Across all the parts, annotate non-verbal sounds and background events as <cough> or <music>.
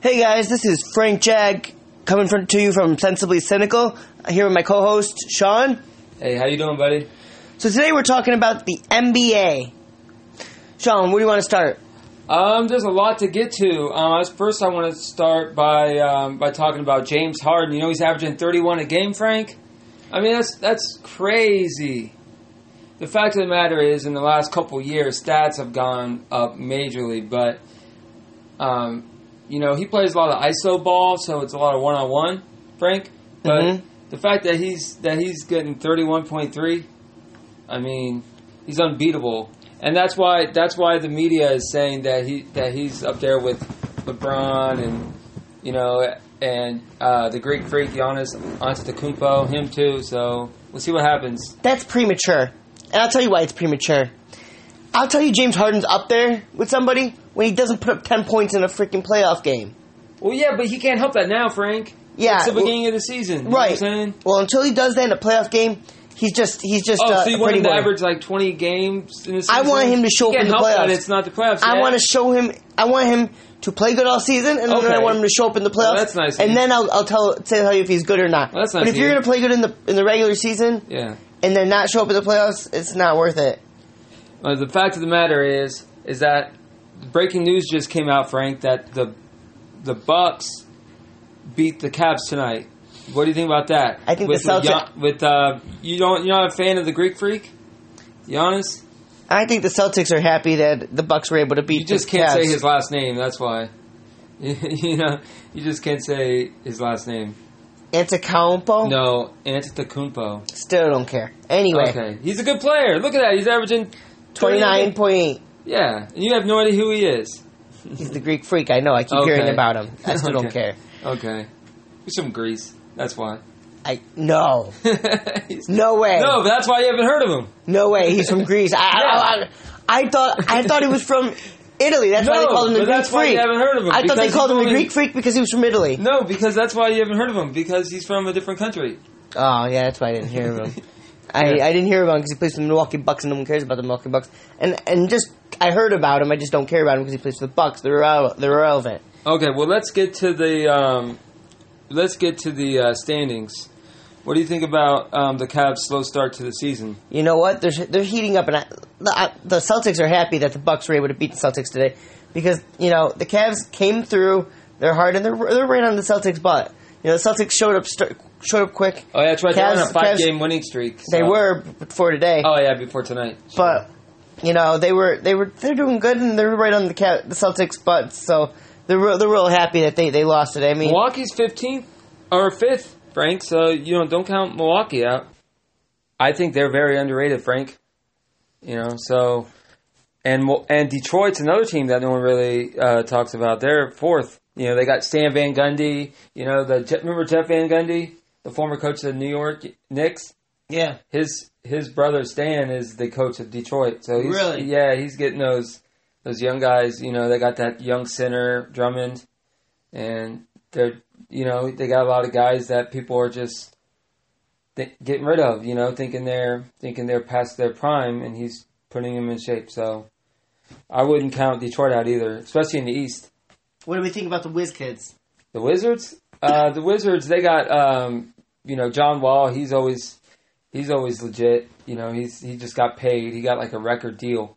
Hey guys, this is Frank Jag coming from, to you from Sensibly Cynical. Here with my co-host Sean. Hey, how you doing, buddy? So today we're talking about the NBA. Sean, where do you want to start? Um, there's a lot to get to. Uh, first, I want to start by um, by talking about James Harden. You know, he's averaging 31 a game, Frank. I mean, that's that's crazy. The fact of the matter is, in the last couple years, stats have gone up majorly, but um, you know, he plays a lot of ISO ball, so it's a lot of one on one, Frank. But Mhm. the fact that he's that he's getting 31.3, I mean, he's unbeatable. And that's why that's why the media is saying that he that he's up there with LeBron and you know and uh, the Greek freak Giannis Antetokounmpo, him too. So we'll see what happens. That's premature. And I'll tell you why it's premature. I'll tell you James Harden's up there with somebody when he doesn't put up 10 points in a freaking playoff game. Well, yeah, but he can't help that now, Frank. Yeah, it's the well- beginning of the season. You know Right. what I'm saying? Well, until he does that in a playoff game, he's just he's just Oh, uh, so you want him to average like 20 games in season? I want him to show you up in the playoffs. It's not the playoffs. I yet. want to show him. I want him to play good all season, and then I want him to show up in the playoffs. Well, that's nice And then I'll, I'll tell tell you if he's good or not. Well, that's nice but if you're gonna play good in the in the regular season Yeah. and then not show up in the playoffs, it's not worth it. Uh, the fact of the matter is, is that breaking news just came out, Frank, that the the Bucks beat the Cavs tonight. What do you think about that? I think with, the Celtics- with uh, you don't you're not a fan of the Greek freak, Giannis. I think the Celtics are happy that the Bucks were able to beat. You just can't say his last name. That's why. <laughs> you know, you just can't say his last name. Antetokounmpo. No, Antetokounmpo. Still don't care. Anyway, Okay, he's a good player. Look at that. He's averaging twenty nine point eight. Yeah, and you have no idea who he is. He's the Greek freak. I know. I keep Okay. hearing about him. I still don't Okay. care. Okay, he's from Greece. That's why. I no, <laughs> no way, no, that's why you haven't heard of him. no way. He's from Greece. I, I, <laughs> I, I thought I thought he was from Italy. That's why they called him the but Greek that's why freak. you haven't heard of him, I thought they called him the Greek freak because he was from Italy. No, because that's why you haven't heard of him because he's from a different country. Oh yeah, that's why I didn't hear of him. <laughs> I, I didn't hear about him because he plays for the Milwaukee Bucks and no one cares about the Milwaukee Bucks. And and just I heard about him. I just don't care about him because he plays for the Bucks. They're irrele- they're irrelevant. Okay, well let's get to the um, let's get to the uh, standings. What do you think about um, the Cavs' slow start to the season? You know what? They're they're heating up, and I, the, I, the Celtics are happy that the Bucks were able to beat the Celtics today because you know the Cavs came through. They're hard and they're they're right on the Celtics' butt. You know the Celtics showed up start, showed up quick. Oh yeah, that's right. They're on a Cavs- five-game winning streak. They were before today, Oh yeah, before tonight. but you know they were they were they're doing good and they're right on the Ca- the Celtics' butts. So they're real, they're real happy that they, they lost today. I mean, Milwaukee's fifteenth or fifth, Frank. So you know, don't count Milwaukee out. I think they're very underrated, Frank. You know, so and and Detroit's another team that no one really uh, talks about. They're fourth. You know, they got Stan Van Gundy. You know, the remember Jeff Van Gundy, the former coach of the New York Knicks. yeah, His his brother Stan is the coach of Detroit. So he's, Really? yeah, he's getting those those young guys. You know, they got that young center Drummond, and they're you know they got a lot of guys that people are just th- getting rid of. You know, thinking they're thinking they're past their prime, and he's putting them in shape. So I wouldn't count Detroit out either, especially in the East. what do we think about the Whiz Kids? The Wizards, uh, the Wizards, they got um, you know John Wall. He's always he's always legit. You know, he's he just got paid. He got like a record deal.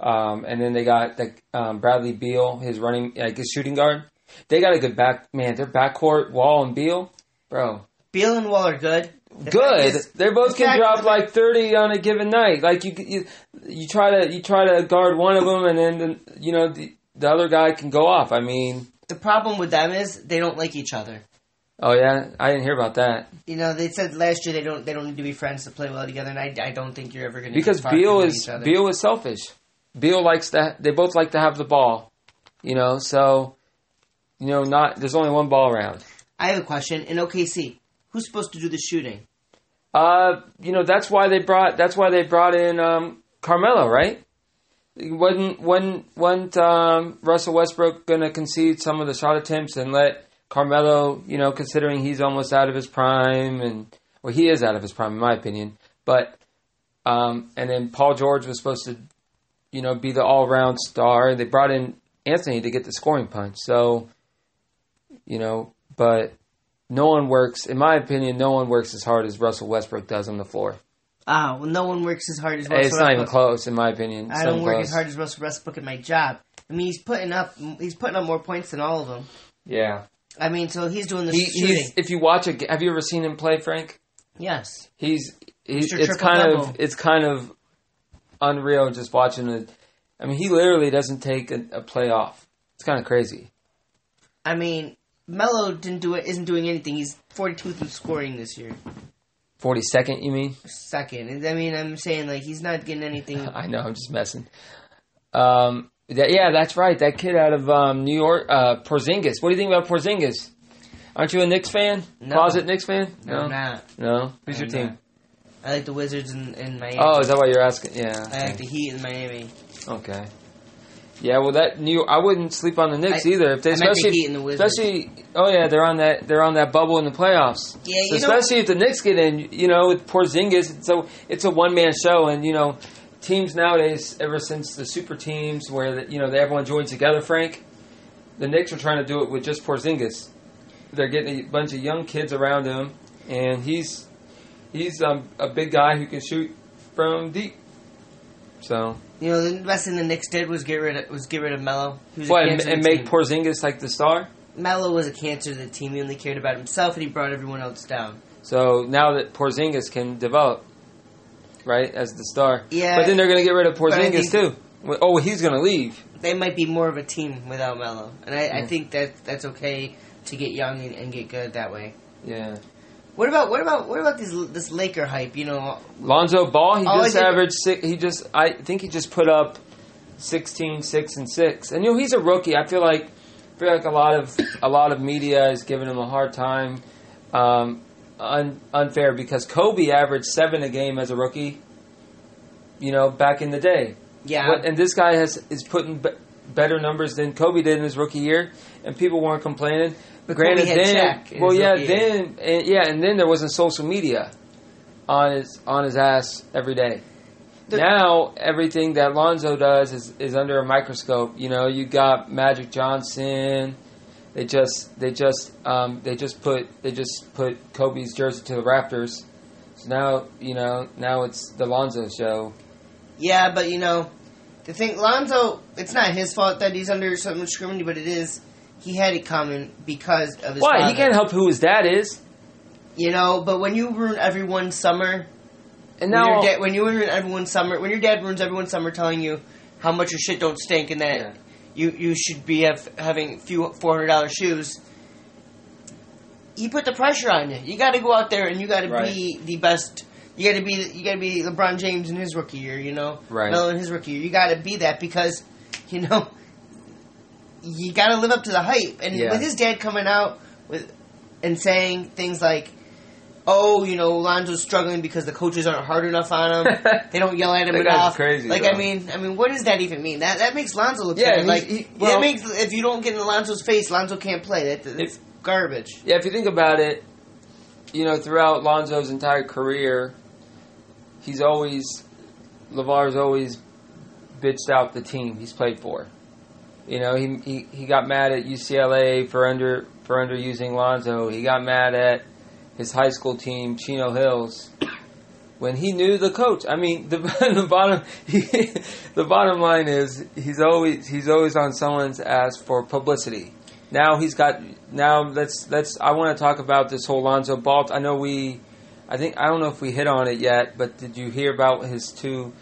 Um, and then they got the um, Bradley Beal, his running like his shooting guard. They got a good back man. Their backcourt, Wall and Beal, bro, Beal and Wall are good. The good. is- They both can drop like thirty on a given night. Like you, you, you try to you try to guard one of them, and then the, you know the the other guy can go off. I mean, The problem with them is they don't like each other. Oh yeah, I didn't hear about that. You know, they said last year they don't they don't need to be friends to play well together, and I, I don't think you're ever going to because Beal is Beal is selfish. Beal likes to. They both like to have the ball, you know. So, you know, not there's only one ball around. I have a question. In OKC, who's supposed to do the shooting? Uh, you know that's why they brought that's why they brought in um, Carmelo, right? Wasn't when wasn't um, Russell Westbrook going to concede some of the shot attempts and let Carmelo, you know, considering he's almost out of his prime and well, he is out of his prime in my opinion, but um, and then Paul George was supposed to, you know, be the all round star. And they brought in Anthony to get the scoring punch, so you know, but no one works, in my opinion, no one works as hard as Russell Westbrook does on the floor. Ah, well, no one works as hard as Russell it's not even close, in my opinion. It's I don't work close. as hard as Russell Westbrook at my job. I mean, he's putting up he's putting up more points than all of them. Yeah. I mean, so he's doing the He, shooting. he's, if you watch it, have you ever seen him play, Frank? yes. He's, he's it's kind Triple-double. of it's kind of unreal just watching it. I mean, he literally doesn't take a, a play off. It's kind of crazy. I mean, Melo didn't do it. Isn't doing anything. He's 42th in scoring this year. Forty second, you mean? Second. I mean, I'm saying like he's not getting anything. <laughs> I know, I'm just messing. Um, that, yeah, that's right. That kid out of um, New York, uh, Porzingis. What do you think about Porzingis? Aren't you a Knicks fan? No. Closet Knicks fan? No, I'm not. No. Who's I'm your team? not. I like the Wizards in, in Miami. Oh, is that what you're asking? Yeah. I like the Heat in Miami. Okay. Yeah, well, that New I wouldn't sleep on the Knicks I- either. If they I meant the especially, Heat and the Wizards. especially, oh yeah, they're on that they're on that bubble in the playoffs. Yeah, So you know- especially if the Knicks get in, you know, with Porzingis, it's a it's a one man show, and you know, teams nowadays, ever since the super teams where the, you know they, everyone joins together, Frank, the Knicks are trying to do it with just Porzingis. They're getting a bunch of young kids around him, and he's he's um, a big guy who can shoot from deep. So You know, the best thing the Knicks did was get rid of was get rid of Melo. What and, and make team. Porzingis like the star. Melo was a cancer to the team. He only cared about himself, and he brought everyone else down. So now that Porzingis can develop, right, as the star. Yeah. But then they're going to get rid of Porzingis too. Oh, he's going to leave. They might be more of a team without Melo, and I, I think that that's okay to get young and, and get good that way. Yeah. What about what about what about this this Laker hype? You know, Lonzo Ball, he just averaged six, he just I think he just put up 16 6 and 6. And you know, he's a rookie. I feel like I feel like a lot of a lot of media is giving him a hard time. Um, un, unfair because Kobe averaged 7 a game as a rookie. You know, back in the day. yeah, What, and this guy has is putting be- better numbers than Kobe did in his rookie year, and people weren't complaining. But Granted, then well, yeah, then and, yeah, and then there wasn't social media on his on his ass every day. The- now everything that Lonzo does is, is under a microscope. You know, you got Magic Johnson. They just they just um, they just put they just put Kobe's jersey to the Raptors. So now you know now it's the Lonzo show. yeah, but you know, the thing, Lonzo, it's not his fault that he's under so much scrutiny, but it is. He had it coming because of his. Why father. he can't help who his dad is. You know, but when you ruin everyone's summer, And when, now your dad, when you ruin everyone's summer, when your dad ruins everyone's summer, telling you how much your shit don't stink and that Yeah. You you should be have, having few four hundred dollar shoes. He put the pressure on you. You got to go out there and you got to Right. be the best. You got to be you got to be LeBron James in his rookie year. You know, Right. Melo in his rookie year. You got to be that because you know you got to live up to the hype. And Yeah. with his dad coming out with and saying things like, "Oh, you know, Lonzo's struggling because the coaches aren't hard enough on him. <laughs> they don't yell at him enough." crazy, Like, bro. I mean, I mean, what does that even mean? That that makes Lonzo look Yeah, bad. Like, he- that makes if you don't get in Lonzo's face, Lonzo can't play. That, that's If- garbage. Yeah, if you think about it, you know, throughout Lonzo's entire career, he's always Lavar's always bitched out the team he's played for. You know, he he, he got mad at UCLA for under for underusing Lonzo. He got mad at his high school team, Chino Hills, when he knew the coach. I mean, the <laughs> the bottom <laughs> the bottom line is he's always he's always on someone's ass for publicity. Now he's got now let's let's I want to talk about this whole Lonzo Ball. I know we I think I don't know if we hit on it yet, but did you hear about his two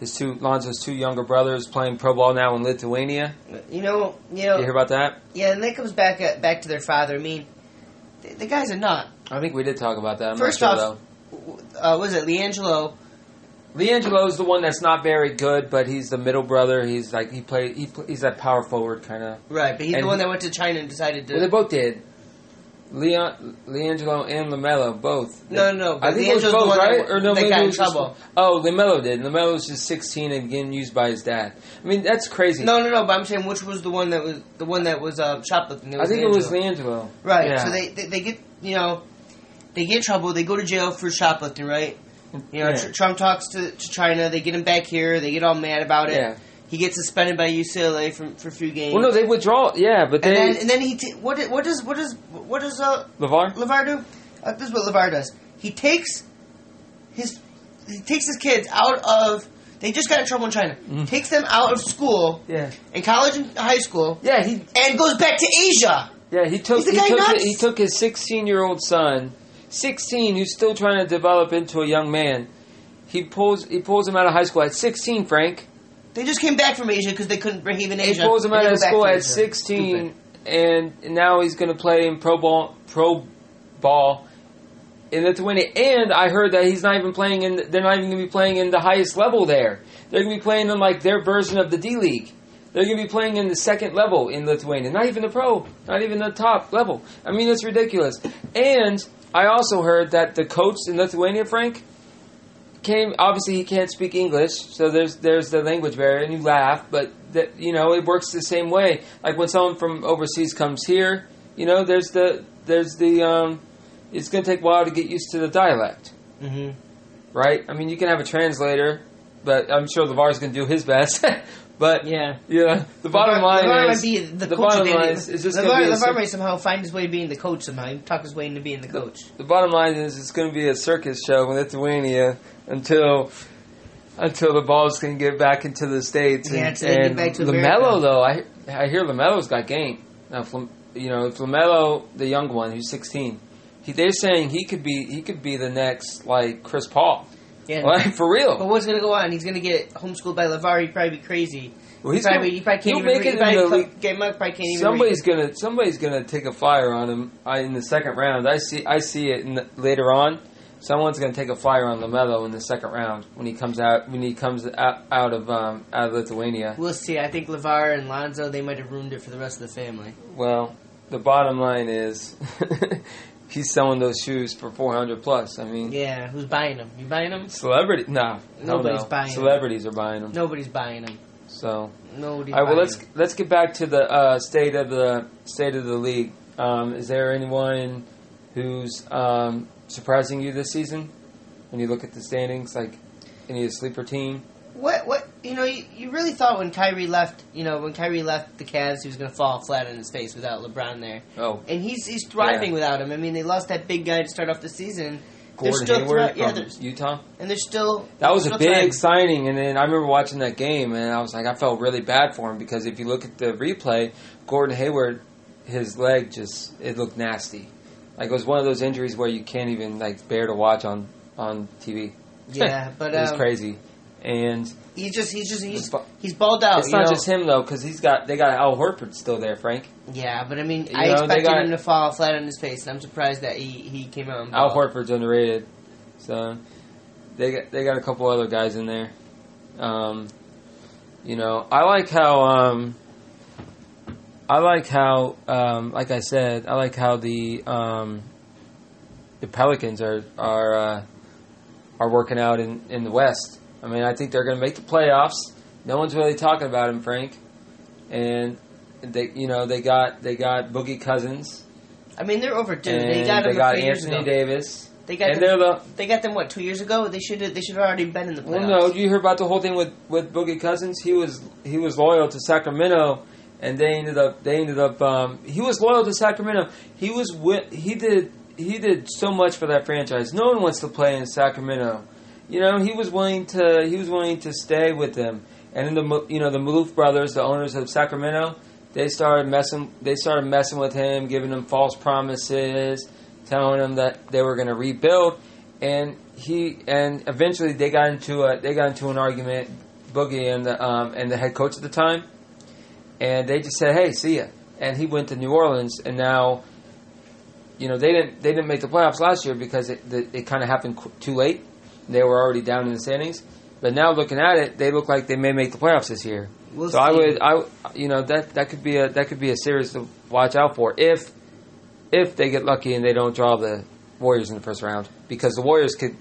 his two Lonzo's two younger brothers playing pro ball now in Lithuania? You know, you know, you hear about that? yeah, and that comes back at, back to their father. I mean, the, the guy's a nut. I think we did talk about that. I'm First not sure off, uh, was it LiAngelo? LiAngelo's the one that's not very good, but he's the middle brother. He's like he played. He, pl- he's that power forward kind of. Right, but he's And the one that went to China and decided to. Well, they both did. Leon, LiAngelo and Lamelo both. No, no, no, I think it was both, one that- right? or no, maybe got in was just- trouble. oh, Lamelo did. Lamelo was just 16 and getting used by his dad. I mean, that's crazy. no, no, no. But I'm saying which was the one that was the one that was uh, shoplifting. I think it was LiAngelo. LiAngelo. Right. Yeah. So they, they they get you know they get in trouble. They go to jail for shoplifting. Right. You know, Yeah. Tr- Trump talks to, to China. They get him back here. They get all mad about it. Yeah. He gets suspended by UCLA from for a few games. Well, no, they withdraw. Yeah, but and then and then he t- what what does what does what does uh, LaVar. LaVar do? Uh, this is what LaVar does. He takes his he takes his kids out of. They just got in trouble in China. Mhm. Takes them out of school Yeah, in college and high school yeah, he and goes back to Asia. yeah he took he guy took he took his 16 year old son, 16 who's still trying to develop into a young man. He pulls he pulls him out of high school at 16. Frank. They just came back from Asia because they couldn't bring him in Asia. He pulls him out of school at Asia. 16, and now he's going to play in pro ball, pro ball in Lithuania. And I heard that he's not even playing in. They're not even going to be playing in the highest level there. They're going to be playing in like their version of the D League. They're going to be playing in the second level in Lithuania, not even the pro, not even the top level. I mean, it's ridiculous. And I also heard that the coach in Lithuania, Frank, came. Obviously, he can't speak English, so there's there's the language barrier, and you laugh, but that you know it works the same way. Like when someone from overseas comes here, you know, there's the there's the um, it's going to take a while to get used to the dialect, Mhm. right? I mean, you can have a translator, but I'm sure Lavar's going to do his best. <laughs> but Yeah. yeah, the bottom LaVar- line LaVar is might be the, the coach bottom line is it's just LaVar, going to be a LaVar cir- might somehow find his way to being the coach somehow. He talk his way into being the coach. the bottom line is it's going to be a circus show in Lithuania until until the balls can get back into the states. Yeah, and, until they get back to Lamelo America. though, I I hear Lamelo's got game now. Flam, you know, if Lamelo, the young one who's sixteen, he, they're saying he could be he could be the next like Chris Paul, Like for real. But what's gonna go on? He's gonna get homeschooled by Lavar. He'd probably be crazy. Well, He he's probably, gonna- he probably can't he'll even make read- it he probably. Get Mike probably can't even Somebody's read. gonna somebody's gonna take a fire on him uh, in the second round. I see I see it in the, later on. Someone's gonna take a fire on Lamelo in the second round when he comes out when he comes out, out of um, out of Lithuania. We'll see. I think Lavar and Lonzo they might have ruined it for the rest of the family. Well, the bottom line is <laughs> he's selling those shoes for four hundred plus. I mean, Yeah, who's buying them? You buying them? celebrity no, hell Nobody's no. buying. Celebrities are buying them. Nobody's buying them. So Nobody's All right, well let's 'em. let's get back to the uh, state of the state of the league. Um, is there anyone who's um, surprising you this season when you look at the standings? Like any sleeper team? What what you know you, you really thought when Kyrie left you know when Kyrie left the Cavs he was going to fall flat on his face without LeBron there Oh, and he's he's thriving Yeah. without him. I mean they lost that big guy to start off the season. They're Gordon still Hayward yeah, Utah. and they're still That was a big signing, and then I remember watching that game, and I was like, I felt really bad for him because if you look at the replay, Gordon Hayward, his leg just it looked nasty. Like it was one of those injuries where you can't even like bear to watch on on TV. <laughs> Yeah, but it was um, crazy, and he's just he's just he's bu- he's balled out. it's not know? just him though, because he's got they got Al Horford still there, Frank. Yeah, but I mean You I know, expected got- him to fall flat on his face, and I'm surprised that he he came out. And Al. Horford's underrated, so they got they got a couple other guys in there. Um, you know, I like how um, I like how um, like I said, I like how the um, the Pelicans are are uh, are working out in, in the West. I mean, I think they're going to make the playoffs. No one's really talking about them, Frank, and they you know they got they got Boogie Cousins. I mean they're overdue. They got him they got a few years Anthony. Davis. They got and them, the they got them what two years ago? They should they should have already been in the playoffs. Well, no. You hear about the whole thing with with Boogie Cousins? He was he was loyal to Sacramento, and they ended up they ended up um, he was loyal to Sacramento. He was wi- he did he did so much for that franchise. No one wants to play in Sacramento. You know, he was willing to he was willing to stay with them. And then the you know the Maloof brothers, the owners of Sacramento, they started messing they started messing with him, giving him false promises, telling him that they were going to rebuild and he and eventually they got into a they got into an argument, Boogie and the um, and the head coach at the time, and they just said, "Hey, see ya." And he went to New Orleans, and now, you know, they didn't they didn't make the playoffs last year because it it, it kind of happened too late. They were already down in the standings, but now looking at it, they look like they may make the playoffs this year. We'll so I would I you know that that could be a that could be a series to watch out for if if they get lucky and they don't draw the Warriors in the first round because the Warriors could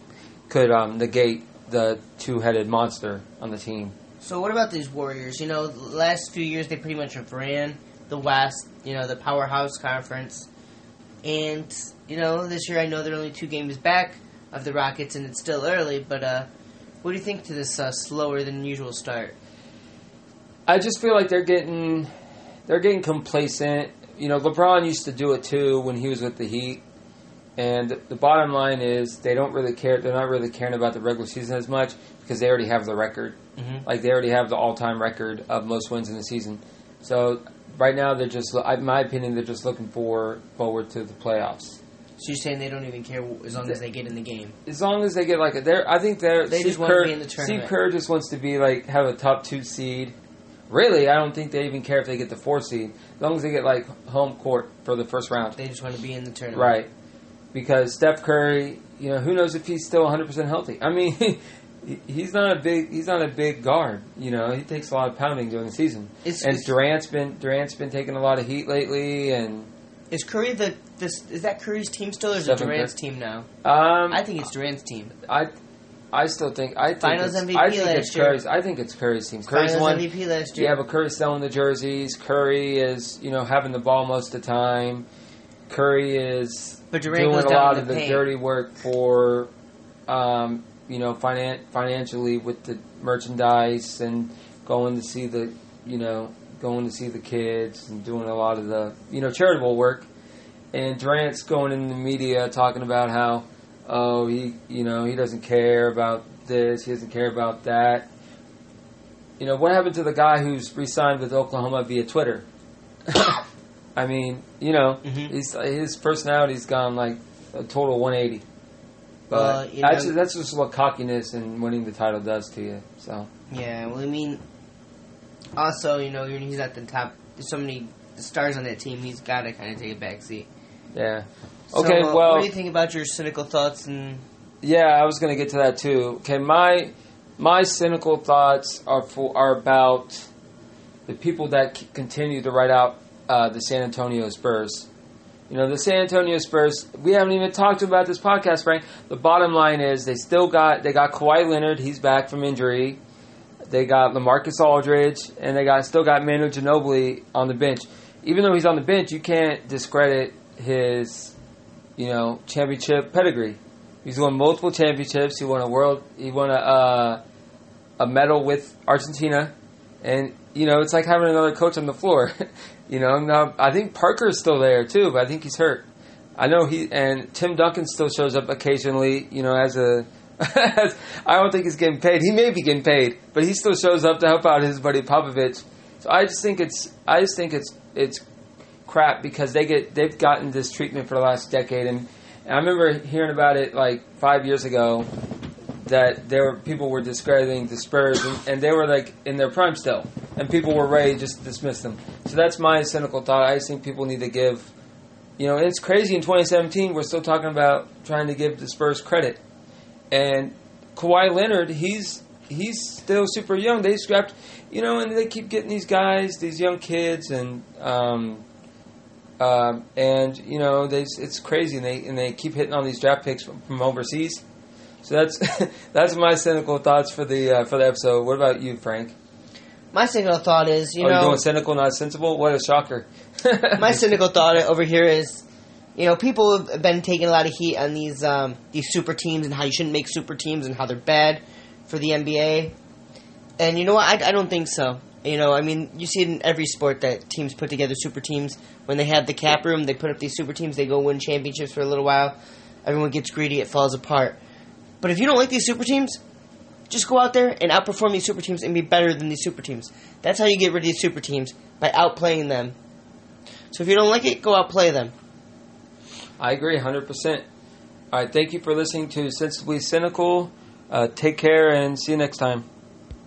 could um, negate the two headed monster on the team. So what about these Warriors? You know, the last few years they pretty much have ran the West. You know, the powerhouse conference, and you know this year I know they're only two games back of the Rockets, and it's still early. But uh, what do you think to this uh, slower than usual start? I just feel like they're getting they're getting complacent. You know, LeBron used to do it too when he was with the Heat. And the bottom line is they don't really care. They're not really caring about the regular season as much because they already have the record. Mhm. Like they already have the all-time record of most wins in the season. So right now they're just, in my opinion, they're just looking for forward to the playoffs. So you're saying they don't even care as long as they get in the game? As long as they get like a, they're, I think they're. They Steve just wanna be in the tournament. Steve. Kerr just wants to be like have a top two seed. Really, I don't think they even care if they get the four seed, as long as they get like home court for the first round. They just want to be in the tournament. Right. Because Steph Curry, you know, who knows if he's still 100% healthy. I mean, <laughs> he's not a big he's not a big guard, you know. He takes a lot of pounding during the season. Is, And is, Durant's been Durant's been taking a lot of heat lately and is Curry the this is that Curry's team still or is it Durant's team now? um I think it's Durant's team. I I still think I think Finals it's, MVP I think last it's year. I think it's Curry's team. Curry's Finals one MVP last year. Yeah, but Curry's selling the jerseys. Curry is, you know, having the ball most of the time. Curry is But Durant doing a lot of the the dirty work for, um, you know, finan- financially with the merchandise and going to see the, you know, going to see the kids and doing a lot of the, you know, charitable work. And Durant's going in the media talking about how, oh, he, you know, he doesn't care about this, he doesn't care about that. You know, what happened to the guy who's re-signed with Oklahoma via Twitter? <coughs> I mean, you know, Mhm. he's, his personality's gone like a total 180. But Well, that's, know- that's just what cockiness and winning the title does to you. So Yeah, well, I mean, also, you know, you're- he's at the top. There's so many stars on that team. He's got to kind of take a back seat. yeah, So, Okay, uh, well- what do you think about your cynical thoughts and yeah, I was going to get to that too. Okay, my my cynical thoughts are for are about the people that c- continue to write out uh, the San Antonio Spurs. You know, the San Antonio Spurs. We haven't even talked about this podcast, Frank. The bottom line is they still got they got Kawhi Leonard. He's back from injury. They got Lamarcus Aldridge, and they got still got Manu Ginobili on the bench. Even though he's on the bench, you can't discredit his, you know, championship pedigree. He's won multiple championships. He won a world. He won a uh, a medal with Argentina, and you know it's like having another coach on the floor. <laughs> you know, now I think Parker's still there too, but I think he's hurt. I know he and Tim Duncan still shows up occasionally. You know, as a <laughs> I don't think he's getting paid. He may be getting paid, but he still shows up to help out his buddy Popovich. So I just think it's I just think it's it's crap because they get they've gotten this treatment for the last decade and, and I remember hearing about it like five years ago that there were people were discrediting the Spurs and, and they were like in their prime still and people were ready just to dismiss them. So that's my cynical thought. I just think people need to give you know, it's crazy in 2017 we're still talking about trying to give the Spurs credit. And Kawhi Leonard, he's he's still super young. They scrapped, you know, and they keep getting these guys, these young kids, and um, um, and you know, they, it's crazy, and they and they keep hitting on these draft picks from, from overseas. So that's <laughs> that's my cynical thoughts for the uh, for the episode. What about you, Frank? my cynical thought is, you oh, know, you're doing cynical, not sensible. What a shocker! <laughs> my cynical thought over here is, you know, people have been taking a lot of heat on these um, these super teams and how you shouldn't make super teams and how they're bad for the NBA. And you know what? I, I don't think so. You know, I mean, you see it in every sport that teams put together super teams. When they have the cap room, they put up these super teams. They go win championships for a little while. Everyone gets greedy. It falls apart. But if you don't like these super teams, just go out there and outperform these super teams and be better than these super teams. That's how you get rid of these super teams by outplaying them. So if you don't like it, go outplay them. I agree, hundred percent. All right, thank you for listening to Sensibly Cynical. Uh, take care and see you next time.